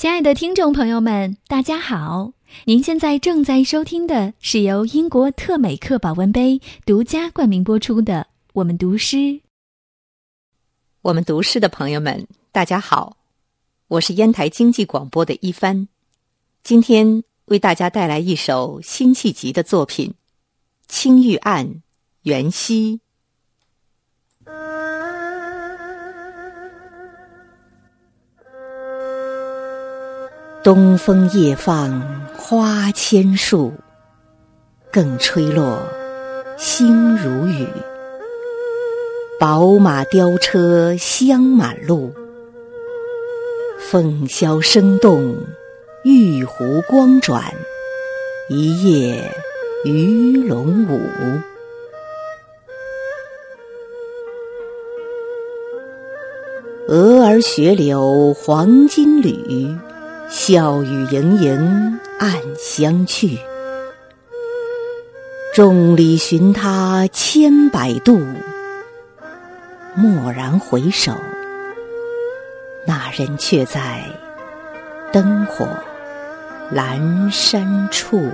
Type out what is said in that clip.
亲爱的听众朋友们，大家好！您现在正在收听的是由英国特美克保温杯独家冠名播出的《我们读诗》。我们读诗的朋友们，大家好，我是烟台经济广播的一帆，今天为大家带来一首辛弃疾的作品《青玉案·元夕》。东风夜放花千树，更吹落，星如雨。宝马雕车香满路，凤箫声动，玉壶光转，一夜鱼龙舞。蛾儿雪柳黄金缕。笑语盈盈暗香去，众里寻他千百度，蓦然回首，那人却在灯火阑珊处。